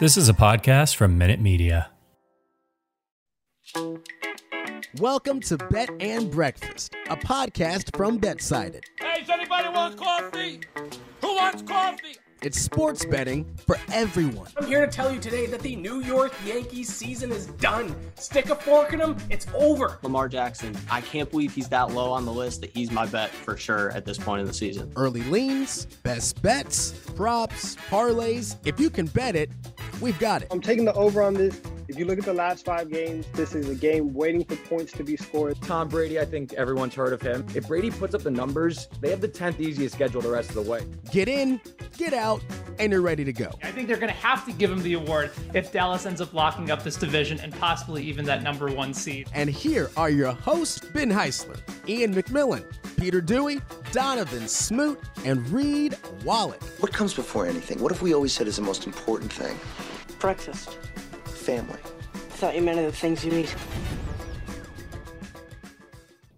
This is a podcast from Minute Media. Welcome to Bet and Breakfast, a podcast from Betsided. Hey, does anybody want coffee? Who wants coffee? It's sports betting for everyone. I'm here to tell you today that the New York Yankees season is done. Stick a fork in them, it's over. Lamar Jackson, I can't believe he's that low on the list that he's my bet for sure at this point in the season. Early leans, best bets, props, parlays. If you can bet it, we've got it. I'm taking the over on this. If you look at the last five games, this is a game waiting for points to be scored. Tom Brady, I think everyone's heard of him. If Brady puts up the numbers, they have the 10th easiest schedule the rest of the way. Get in, get out, and you're ready to go. I think they're going to have to give him the award if Dallas ends up locking up this division and possibly even that number one seed. And here are your hosts, Ben Heisler, Ian McMillan, Peter Dewey, Donovan Smoot, and Reed Wallach. What comes before anything? What have we always said is the most important thing? Breakfast. Family. I thought you meant the things you eat.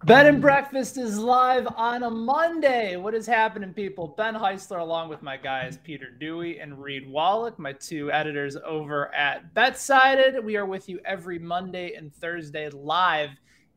Bet and Breakfast is live on a Monday. What is happening, people? Ben Heisler, along with my guys Peter Dewey and Reed Wallach, my two editors over at Betsided. We are with you every Monday and Thursday live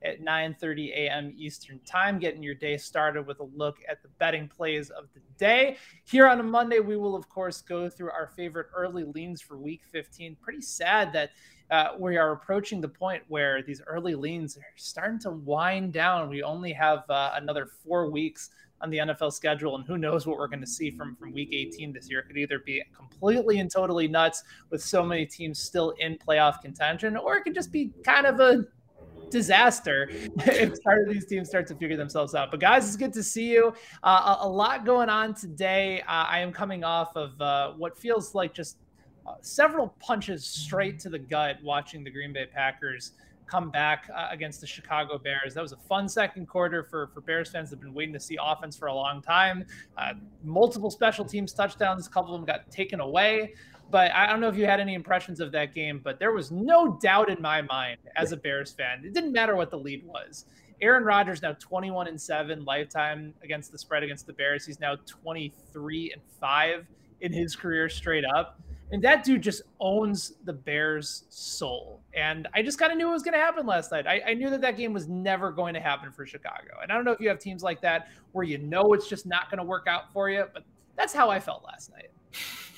at 9:30 a.m. Eastern Time, getting your day started with a look at the betting plays of the day. Here on a Monday, we will of course go through our favorite early leans for Week 15. Pretty sad that uh, we are approaching the point where these early leans are starting to wind down. We only have uh, another four weeks on the NFL schedule, and who knows what we're going to see from from Week 18 this year. It could either be completely and totally nuts with so many teams still in playoff contention, or it could just be kind of a disaster if part of these teams start to figure themselves out. But guys, it's good to see you. Uh, a, lot going on today. Uh, I am coming off of uh, what feels like just uh, several punches straight to the gut watching the Green Bay Packers come back uh, against the Chicago Bears. That was a fun second quarter for, for Bears fans that have been waiting to see offense for a long time. Uh, multiple special teams touchdowns, a couple of them got taken away. But I don't know if you had any impressions of that game, but there was no doubt in my mind as a Bears fan. It didn't matter what the lead was. Aaron Rodgers now 21 and 7 lifetime against the spread against the Bears. He's now 23 and 5 in his career straight up. And that dude just owns the Bears' soul. And I just kind of knew it was going to happen last night. I, I, knew that that game was never going to happen for Chicago. And I don't know if you have teams like that where you know it's just not going to work out for you, but that's how I felt last night.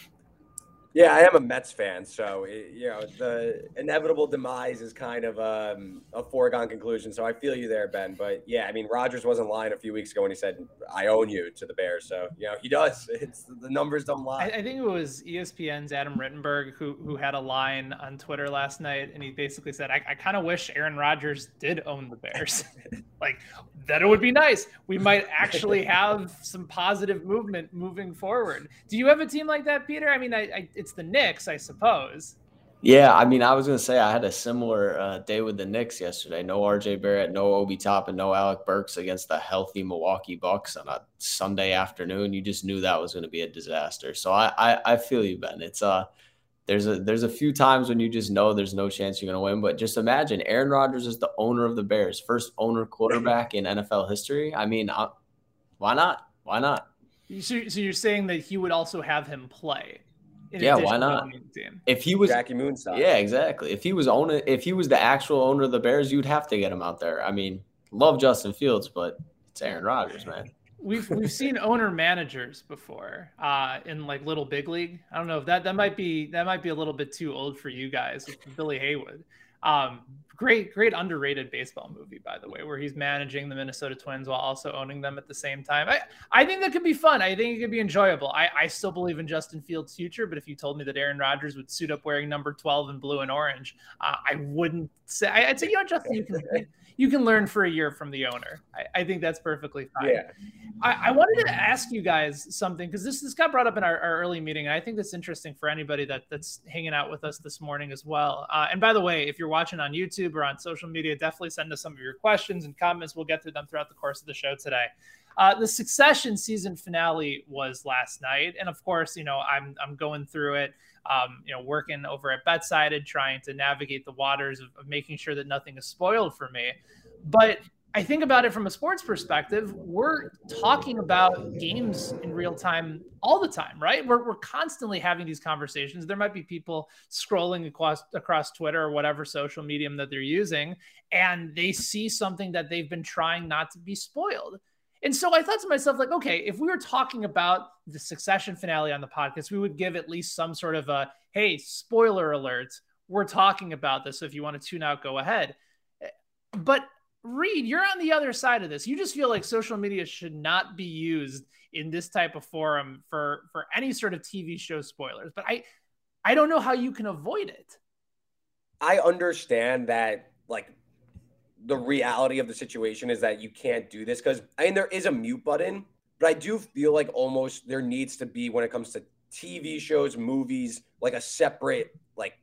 Yeah, I am a Mets fan, so it, you know the inevitable demise is kind of um, a foregone conclusion. So I feel you there, Ben. But yeah, I mean, Rodgers wasn't lying a few weeks ago when he said, "I own you" to the Bears. So you know he does. It's the numbers don't lie. I, I think it was ESPN's Adam Rittenberg who who had a line on Twitter last night, and he basically said, "I, I kind of wish Aaron Rodgers did own the Bears. like that, it would be nice. We might actually have some positive movement moving forward." Do you have a team like that, Peter? I mean, I, I it's the Knicks, I suppose. Yeah, I mean, I was gonna say I had a similar uh, day with the Knicks yesterday. No R.J. Barrett, no Obi Toppin, and no Alec Burks against the healthy Milwaukee Bucks on a Sunday afternoon. You just knew that was going to be a disaster. So I, I, I feel you, Ben. It's uh, there's a there's a few times when you just know there's no chance you're going to win. But just imagine Aaron Rodgers is the owner of the Bears, first owner quarterback in NFL history. I mean, uh, why not? Why not? So, so you're saying that he would also have him play? Yeah, why not? If he was Jackie Moonside. Yeah, exactly. If he was owner, if he was the actual owner of the Bears, you'd have to get him out there. I mean, love Justin Fields, but it's Aaron Rodgers, man. We've we've seen owner managers before uh, in like Little Big League. I don't know if that that might be that might be a little bit too old for you guys. Billy Heywood. Um, great, great underrated baseball movie, by the way, where he's managing the Minnesota Twins while also owning them at the same time. I, I think that could be fun. I think it could be enjoyable. I, I still believe in Justin Fields' future, but if you told me that Aaron Rodgers would suit up wearing number 12 in blue and orange, uh, I wouldn't say, I'd say, you know, Justin, you can, you can learn for a year from the owner. I, I think that's perfectly fine. Yeah. I, I, wanted to ask you guys something because this, this got brought up in our, our, early meeting. And I think that's interesting for anybody that, that's hanging out with us this morning as well. Uh, and by the way, if you're watching on YouTube or on social media, definitely send us some of your questions and comments. We'll get through them throughout the course of the show today. Uh, the Succession season finale was last night, and of course, you know I'm I'm going through it. Um, you know, working over at Betsided, trying to navigate the waters of, of making sure that nothing is spoiled for me. But I think about it from a sports perspective. We're talking about games in real time all the time, right? We're, we're constantly having these conversations. There might be people scrolling across across Twitter or whatever social medium that they're using, and they see something that they've been trying not to be spoiled. And so I thought to myself, like, okay, if we were talking about the Succession finale on the podcast, we would give at least some sort of a, hey, spoiler alert, we're talking about this. So if you want to tune out, go ahead. But Reed, you're on the other side of this. You just feel like social media should not be used in this type of forum for for any sort of TV show spoilers. But I I don't know how you can avoid it. I understand that like the reality of the situation is that you can't do this because I mean there is a mute button, but I do feel like almost there needs to be when it comes to TV shows, movies, like a separate like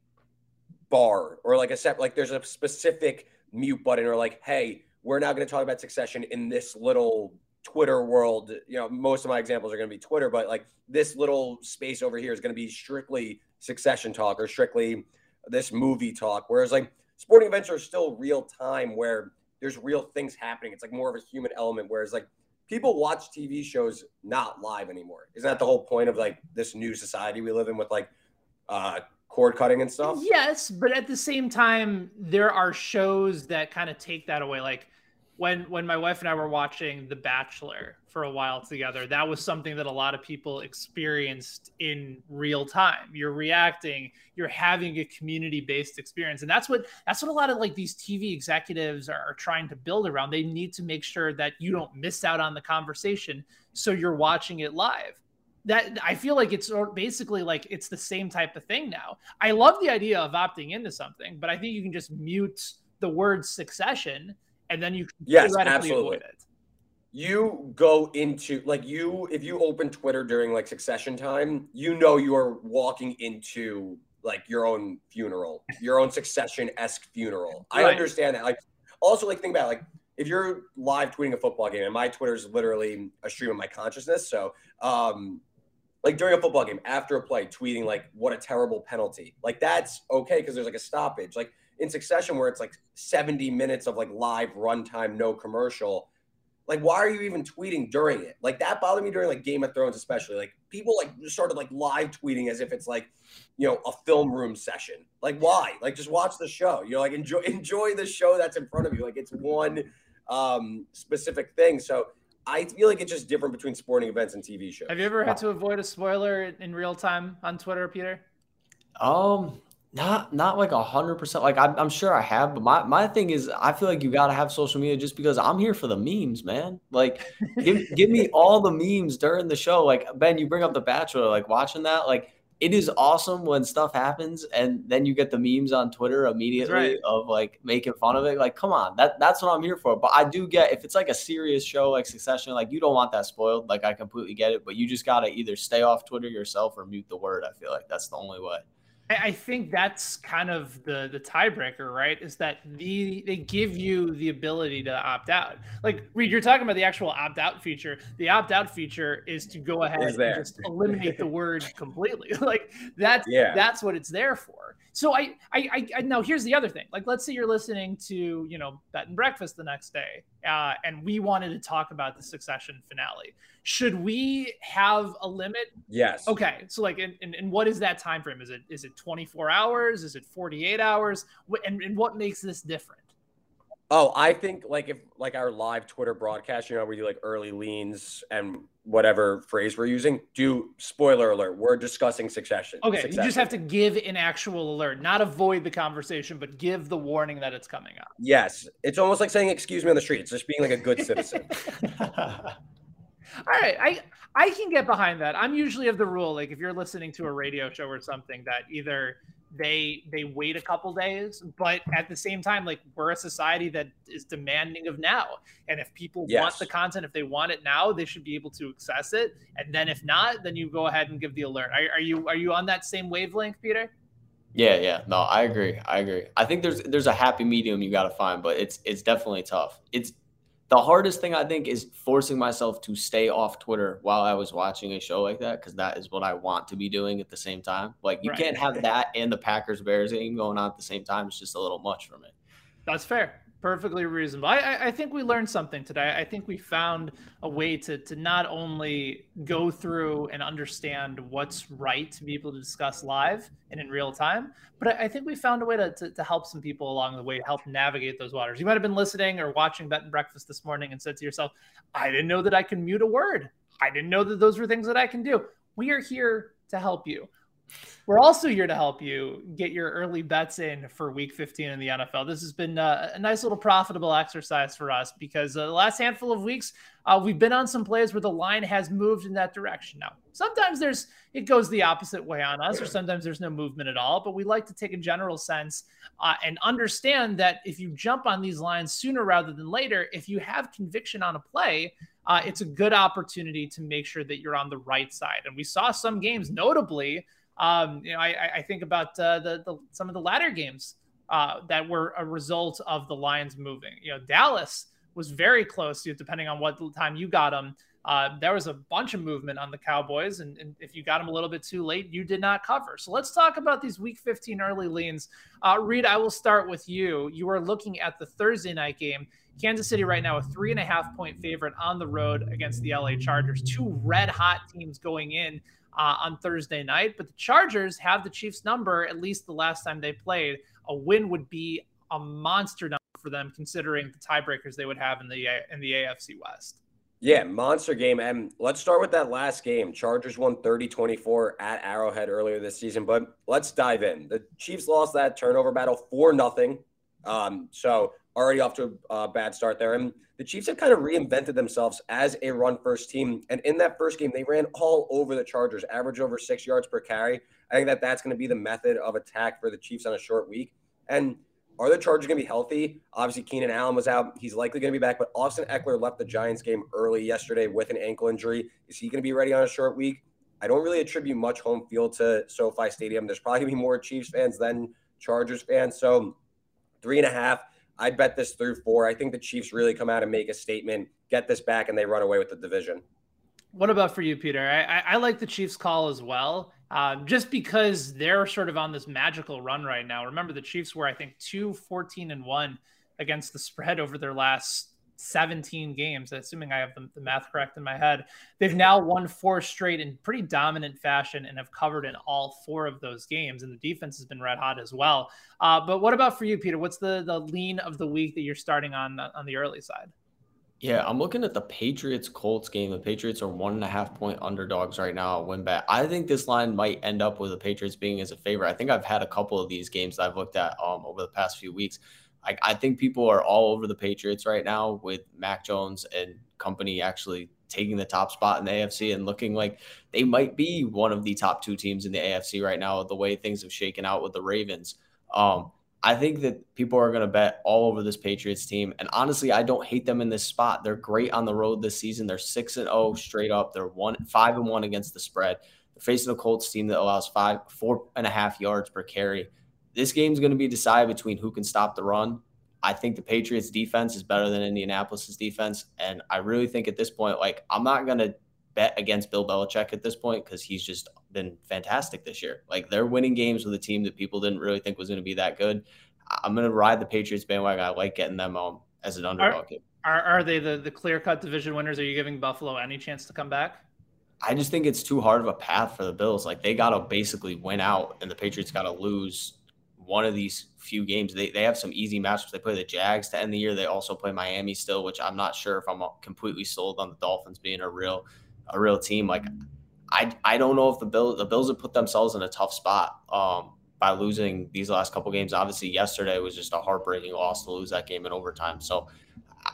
bar or like a set like there's a specific mute button or like, hey, we're now going to talk about succession in this little Twitter world. You know, most of my examples are going to be Twitter, but like this little space over here is going to be strictly succession talk or strictly this movie talk. Whereas like sporting events are still real time where there's real things happening. It's like more of a human element. Whereas like people watch TV shows not live anymore. Isn't that the whole point of like this new society we live in with like uh cord cutting and stuff? Yes, but at the same time, there are shows that kind of take that away. Like when when my wife and I were watching The Bachelor for a while together, that was something that a lot of people experienced in real time. You're reacting, you're having a community-based experience. And that's what that's what a lot of like these TV executives are, are trying to build around. They need to make sure that you don't miss out on the conversation so you're watching it live that I feel like it's basically like it's the same type of thing now. I love the idea of opting into something, but I think you can just mute the word succession and then you can yes, absolutely. avoid it. You go into like you if you open Twitter during like succession time, you know you're walking into like your own funeral, your own succession esque funeral. Right. I understand that. Like also like think about it, like if you're live tweeting a football game, and my Twitter is literally a stream of my consciousness. So um like during a football game after a play tweeting like what a terrible penalty. Like that's okay because there's like a stoppage. Like in succession where it's like 70 minutes of like live runtime no commercial like why are you even tweeting during it? Like that bothered me during like game of thrones especially. Like people like started like live tweeting as if it's like you know a film room session. Like why? Like just watch the show. You know like enjoy enjoy the show that's in front of you. Like it's one um specific thing. So I feel like it's just different between sporting events and TV shows. Have you ever had to avoid a spoiler in real time on Twitter, Peter? Um, not not like a hundred percent. Like I'm, I'm sure I have, but my my thing is, I feel like you got to have social media just because I'm here for the memes, man. Like, give give me all the memes during the show. Like Ben, you bring up The Bachelor, like watching that, like it is awesome when stuff happens and then you get the memes on Twitter immediately right. of like making fun of it. Like, come on, that that's what I'm here for. But I do get if it's like a serious show like Succession, like you don't want that spoiled. Like I completely get it, but you just gotta either stay off Twitter yourself or mute the word. I feel like that's the only way. I think that's kind of the the tiebreaker, right? Is that the they give you the ability to opt out. Like Reed, you're talking about the actual opt out feature. The opt out feature is to go ahead and just eliminate the word completely. like that's yeah. that's what it's there for. So I, I, I, now here's the other thing. Like, let's say you're listening to, you know, Bet and Breakfast the next day, uh, and we wanted to talk about the Succession finale. Should we have a limit? Yes. Okay. So, like, and, and, and what is that time frame? Is it is it 24 hours? Is it 48 hours? And, and what makes this different? Oh, I think like if like our live Twitter broadcast, you know, we do like early leans and whatever phrase we're using, do spoiler alert. We're discussing succession. Okay, succession. you just have to give an actual alert, not avoid the conversation, but give the warning that it's coming up. Yes, it's almost like saying "excuse me" on the street. It's just being like a good citizen. All right, I I can get behind that. I'm usually of the rule like if you're listening to a radio show or something that either they they wait a couple days but at the same time like we're a society that is demanding of now. And if people yes. want the content if they want it now they should be able to access it. And then if not then you go ahead and give the alert. Are, are you are you on that same wavelength peter? Yeah yeah. No i agree. I agree. I think there's there's a happy medium you got to find but it's it's definitely tough. It's the hardest thing I think is forcing myself to stay off Twitter while I was watching a show like that because that is what I want to be doing at the same time. Like you right. can't have that and the Packers Bears game going on at the same time. It's just a little much for me. That's fair. Perfectly reasonable. I, I, think we learned something today. I think we found a way to to not only go through and understand what's right to be able to discuss live and in real time, but I, I think we found a way to, to, to help some people along the way, help navigate those waters. You might have been listening or watching Bet and Breakfast this morning and said to yourself, "I didn't know that I can mute a word. I didn't know that those were things that I can do." We are here to help you. We're also here to help you get your early bets in for week 15 in the NFL. This has been uh, a nice little profitable exercise for us because uh, the last handful of weeks, uh, we've been on some plays where the line has moved in that direction. Now, sometimes there's it goes the opposite way on us, or sometimes there's no movement at all. But we like to take a general sense uh, and understand that if you jump on these lines sooner rather than later, if you have conviction on a play, it's a good opportunity to make sure that you're on the right side. And we saw some games, notably um, you know, I, I think about uh, the, the some of the latter games uh, that were a result of the Lions moving. You know, Dallas was very close depending on what time you got them. Uh, there was a bunch of movement on the Cowboys, and, and, if you got them a little bit too late, you did not cover. So let's talk about these Week 15 early leans. Uh, Reed, I will start with you. You are looking at the Thursday night game. Kansas City right now a three and a half point favorite on the road against the LA Chargers. Two red hot teams going in uh, on Thursday night. But the Chargers have the Chiefs' number at least the last time they played. A win would be a monster number for them, considering the tiebreakers they would have in the in the AFC West. Yeah, monster game. And let's start with that last game. Chargers won 30 24 at Arrowhead earlier this season. But let's dive in. The Chiefs lost that turnover battle for nothing. Um, so already off to a bad start there. And the Chiefs have kind of reinvented themselves as a run first team. And in that first game, they ran all over the Chargers, average over six yards per carry. I think that that's going to be the method of attack for the Chiefs on a short week. And are the Chargers going to be healthy? Obviously, Keenan Allen was out. He's likely going to be back, but Austin Ekeler left the Giants game early yesterday with an ankle injury. Is he going to be ready on a short week? I don't really attribute much home field to SoFi Stadium. There's probably going to be more Chiefs fans than Chargers fans. So, three and a half I'd bet this through four. I think the Chiefs really come out and make a statement, get this back, and they run away with the division. What about for you, Peter? I, I, I like the Chiefs call as well, um, just because they're sort of on this magical run right now. Remember, the Chiefs were, I think, two 14 and one against the spread over their last 17 games, assuming I have the, the, math correct in my head. They've now won four straight in pretty dominant fashion and have covered in all four of those games. And the defense has been red hot as well. Uh, but what about for you, Peter? What's the the lean of the week that you're starting on on the early side? Yeah, I'm looking at the Patriots Colts game. The Patriots are one and a half point underdogs right now at WynnBET. I think this line might end up with the Patriots being as a favorite. I think I've had a couple of these games that I've looked at um, over the past few weeks. I, I think people are all over the Patriots right now with Mac Jones and company actually taking the top spot in the AFC and looking like they might be one of the top two teams in the AFC right now, the way things have shaken out with the Ravens. Um, I think that people are going to bet all over this Patriots team. And honestly, I don't hate them in this spot. They're great on the road this season. They're 6 and 0 straight up. They're one, 5 and 1 against the spread. They're facing a Colts team that allows five, four and a half yards per carry this game's going to be decided between who can stop the run. I think the Patriots defense is better than Indianapolis's defense. And I really think at this point, like, I'm not going to bet against Bill Belichick at this point because he's just been fantastic this year. Like, they're winning games with a team that people didn't really think was going to be that good. I'm going to ride the Patriots bandwagon. I like getting them um, as an underdog. Are, are, are they the, the clear cut division winners? Are you giving Buffalo any chance to come back? I just think it's too hard of a path for the Bills. Like, they got to basically win out, and the Patriots got to lose one of these few games. They, they have some easy matchups. They play the Jags to end the year. They also play Miami still, which I'm not sure if I'm completely sold on the Dolphins being a real a real team. Like I I don't know if the Bills the Bills have put themselves in a tough spot um, by losing these last couple games. Obviously, yesterday was just a heartbreaking loss to lose that game in overtime. So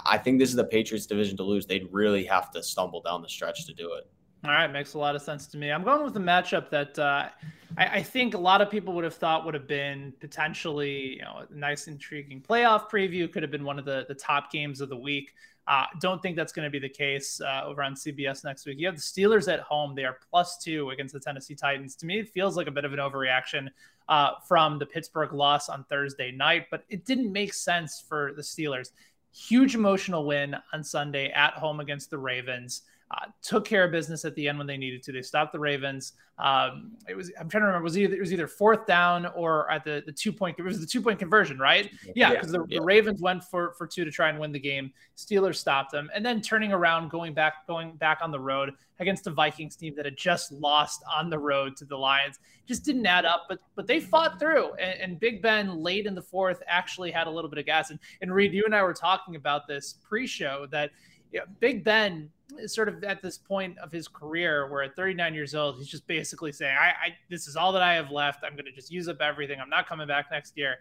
I think this is the Patriots division to lose. They'd really have to stumble down the stretch to do it. All right, makes a lot of sense to me. I'm going with the matchup that uh, I, I, think a lot of people would have thought would have been potentially, you know, a nice, intriguing playoff preview. Could have been one of the the top games of the week. Uh, don't think that's going to be the case uh, over on CBS next week. You have the Steelers at home; they are plus two against the Tennessee Titans. To me, it feels like a bit of an overreaction uh, from the Pittsburgh loss on Thursday night, but it didn't make sense for the Steelers. Huge emotional win on Sunday at home against the Ravens. Uh, took care of business at the end when they needed to. They stopped the Ravens. Um, it was I'm trying to remember. It was either it was either fourth down or at the the two point. It was the two point conversion, right? Yeah, because the, the, Ravens went for for two to try and win the game. Steelers stopped them, and then turning around, going back going back on the road against the Vikings team that had just lost on the road to the Lions. Just didn't add up, but but they fought through. And, and Big Ben late in the fourth actually had a little bit of gas. And and Reed, you and I were talking about this pre-show that you know, Big Ben is sort of at this point of his career where at 39 years old, he's just basically saying, I, I this is all that I have left. I'm going to just use up everything. I'm not coming back next year.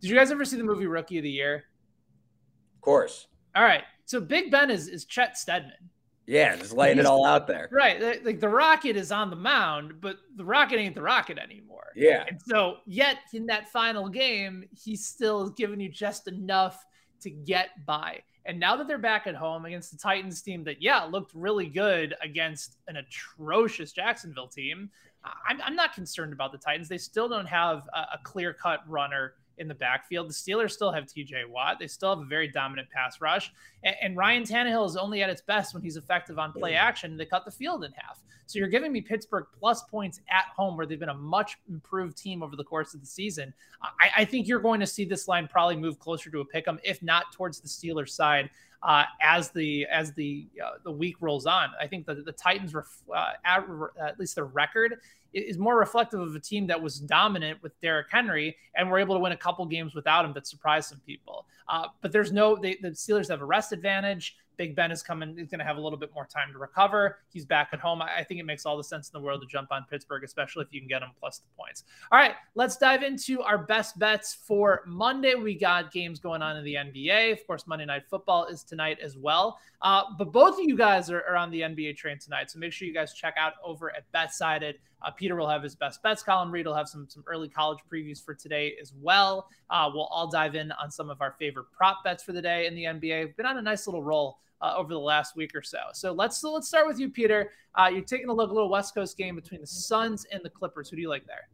Did you guys ever see the movie Rookie of the Year? Of course. All right. So Big Ben is, is Chet Steadman. Yeah, just laying he's, it all out there. Right. Like the Rocket is on the mound, but the Rocket ain't the Rocket anymore. Yeah. And so, yet in that final game, he's still giving you just enough to get by. And now that they're back at home against the Titans team that, yeah, looked really good against an atrocious Jacksonville team, I'm, I'm not concerned about the Titans. They still don't have a, a clear cut runner in the backfield. The Steelers still have TJ Watt. They still have a very dominant pass rush. And, and, Ryan Tannehill is only at its best when he's effective on play action. They cut the field in half. So you're giving me Pittsburgh plus points at home where they've been a much improved team over the course of the season. I, I think you're going to see this line probably move closer to a pick 'em, if not towards the Steelers side. Uh, as the as the uh, the week rolls on, I think that the Titans, ref, uh, at, at least their record is more reflective of a team that was dominant with Derrick Henry and were able to win a couple games without him that surprised some people. Uh, but there's no, they, the Steelers have a rest advantage. Big Ben is coming, he's going to have a little bit more time to recover. He's back at home. I, I think it makes all the sense in the world to jump on Pittsburgh, especially if you can get them plus the points. All right, let's dive into our best bets for Monday. We got games going on in the NBA. Of course, Monday Night Football is tonight as well. Uh, but both of you guys are, are on the NBA train tonight. So make sure you guys check out over at BetSided. Uh, Peter will have his best bets column. Reed will have some some early college previews for today as well. Uh, we'll all dive in on some of our favorite prop bets for the day in the NBA. We've been on a nice little roll uh, over the last week or so. So let's let's start with you, Peter. Uh, you're taking a look a little West Coast game between the Suns and the Clippers. Who do you like there?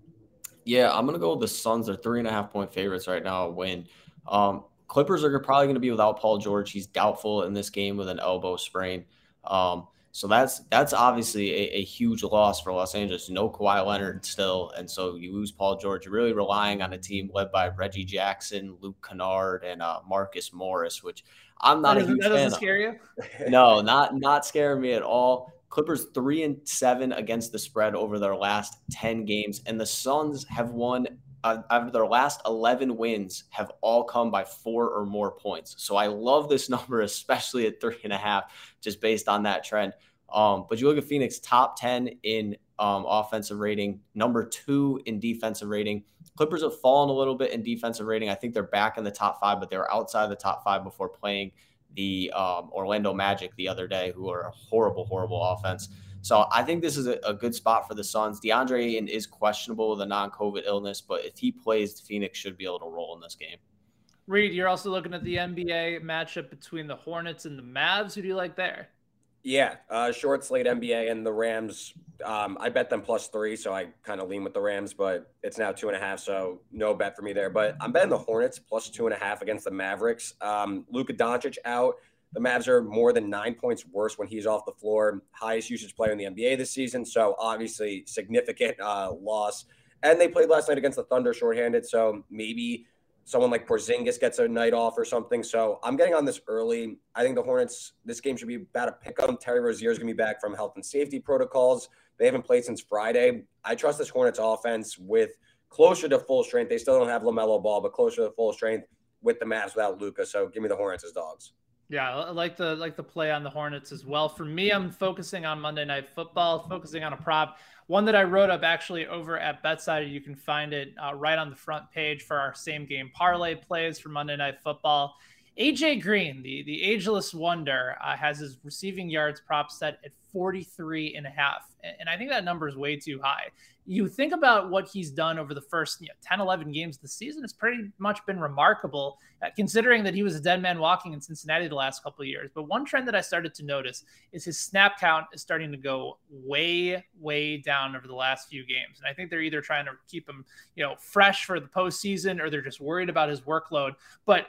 Yeah, I'm gonna go with the Suns. They're three and a half point favorites right now. Win. Um, Clippers are probably going to be without Paul George. He's doubtful in this game with an elbow sprain. Um, so that's that's obviously a, a, huge loss for Los Angeles. No Kawhi Leonard still, and so you lose Paul George. You're really relying on a team led by Reggie Jackson, Luke Kennard, and uh, Marcus Morris, which I'm not that a huge that doesn't fan scare you? no, not not scaring me at all. Clippers three and seven against the spread over their last ten games, and the Suns have won uh, out of their last 11 wins have all come by four or more points. So I love this number, especially at three and a half, just based on that trend. Um, but you look at Phoenix, top 10 in um, offensive rating, number two in defensive rating. Clippers have fallen a little bit in defensive rating. I think they're back in the top five, but they were outside the top five before playing the um, Orlando Magic the other day, who are a horrible, horrible offense. So I think this is a, a good spot for the Suns. DeAndre Ayton is questionable with a non-COVID illness, but if he plays, Phoenix should be able to roll in this game. Reed, you're also looking at the NBA matchup between the Hornets and the Mavs. Who do you like there? Yeah, uh, short slate NBA and the Rams. Um, I bet them plus three, so I kind of lean with the Rams, but it's now two and a half, so no bet for me there. But I'm betting the Hornets plus two and a half against the Mavericks. Um, Luka Doncic out. The Mavs are more than nine points worse when he's off the floor. Highest usage player in the NBA this season. So obviously significant uh, loss. And they played last night against the Thunder shorthanded. So maybe someone like Porzingis gets a night off or something. So I'm getting on this early. I think the Hornets, this game should be about a pick up. Terry Rozier is going to be back from health and safety protocols. They haven't played since Friday. I trust this Hornets offense with closer to full strength. They still don't have LaMelo Ball, but closer to full strength with the Mavs without Luka. So give me the Hornets as dogs. Yeah, I like the like the play on the Hornets as well. For me, I'm focusing on Monday Night Football, focusing on a prop, one that I wrote up actually over at Betside. You can find it uh, right on the front page for our same game parlay plays for Monday Night Football. AJ Green, the the ageless wonder, uh, has his receiving yards prop set at 43 and a half. And I think that number is way too high. You think about what he's done over the first you know, 10, 11 games of the season, it's pretty much been remarkable, uh, considering that he was a dead man walking in Cincinnati the last couple of years. But one trend that I started to notice is his snap count is starting to go way, way down over the last few games. And I think they're either trying to keep him, you know, fresh for the postseason or they're just worried about his workload. But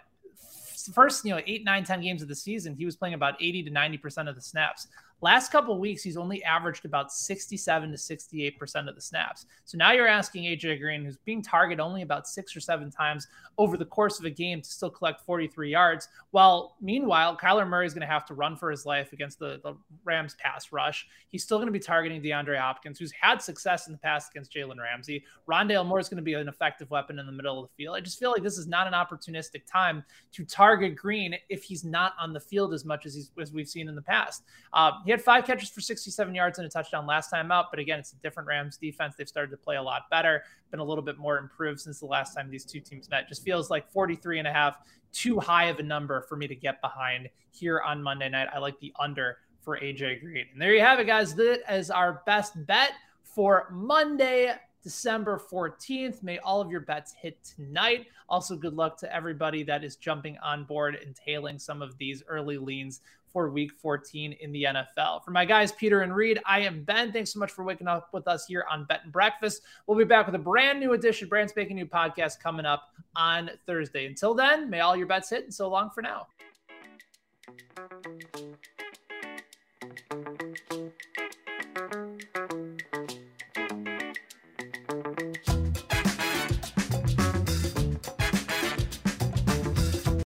first, you know, eight, nine, ten games of the season, he was playing about 80 to 90% of the snaps. Last couple weeks, he's only averaged about 67 to 68% of the snaps. So now you're asking AJ Green, who's being targeted only about six or seven times over the course of a game, to still collect 43 yards. While meanwhile, Kyler Murray is going to have to run for his life against the, the Rams pass rush. He's still going to be targeting DeAndre Hopkins, who's had success in the past against Jalen Ramsey. Rondale Moore is going to be an effective weapon in the middle of the field. I just feel like this is not an opportunistic time to target Green if he's not on the field as much as he's as we've seen in the past. Uh, he had five catches for 67 yards and a touchdown last time out, but again, it's a different Rams defense. They've started to play a lot better, been a little bit more improved since the last time these two teams met. Just feels like 43 and a half, too high of a number for me to get behind here on Monday night. I like the under for AJ Green. And there you have it, guys. That is our best bet for Monday, December 14th. May all of your bets hit tonight. Also, good luck to everybody that is jumping on board and tailing some of these early leans for week 14 in the NFL. For my guys, Peter and Reed, I am Ben. Thanks so much for waking up with us here on Bet and Breakfast. We'll be back with a brand new edition, brand spanking new podcast coming up on Thursday. Until then, may all your bets hit, and so long for now.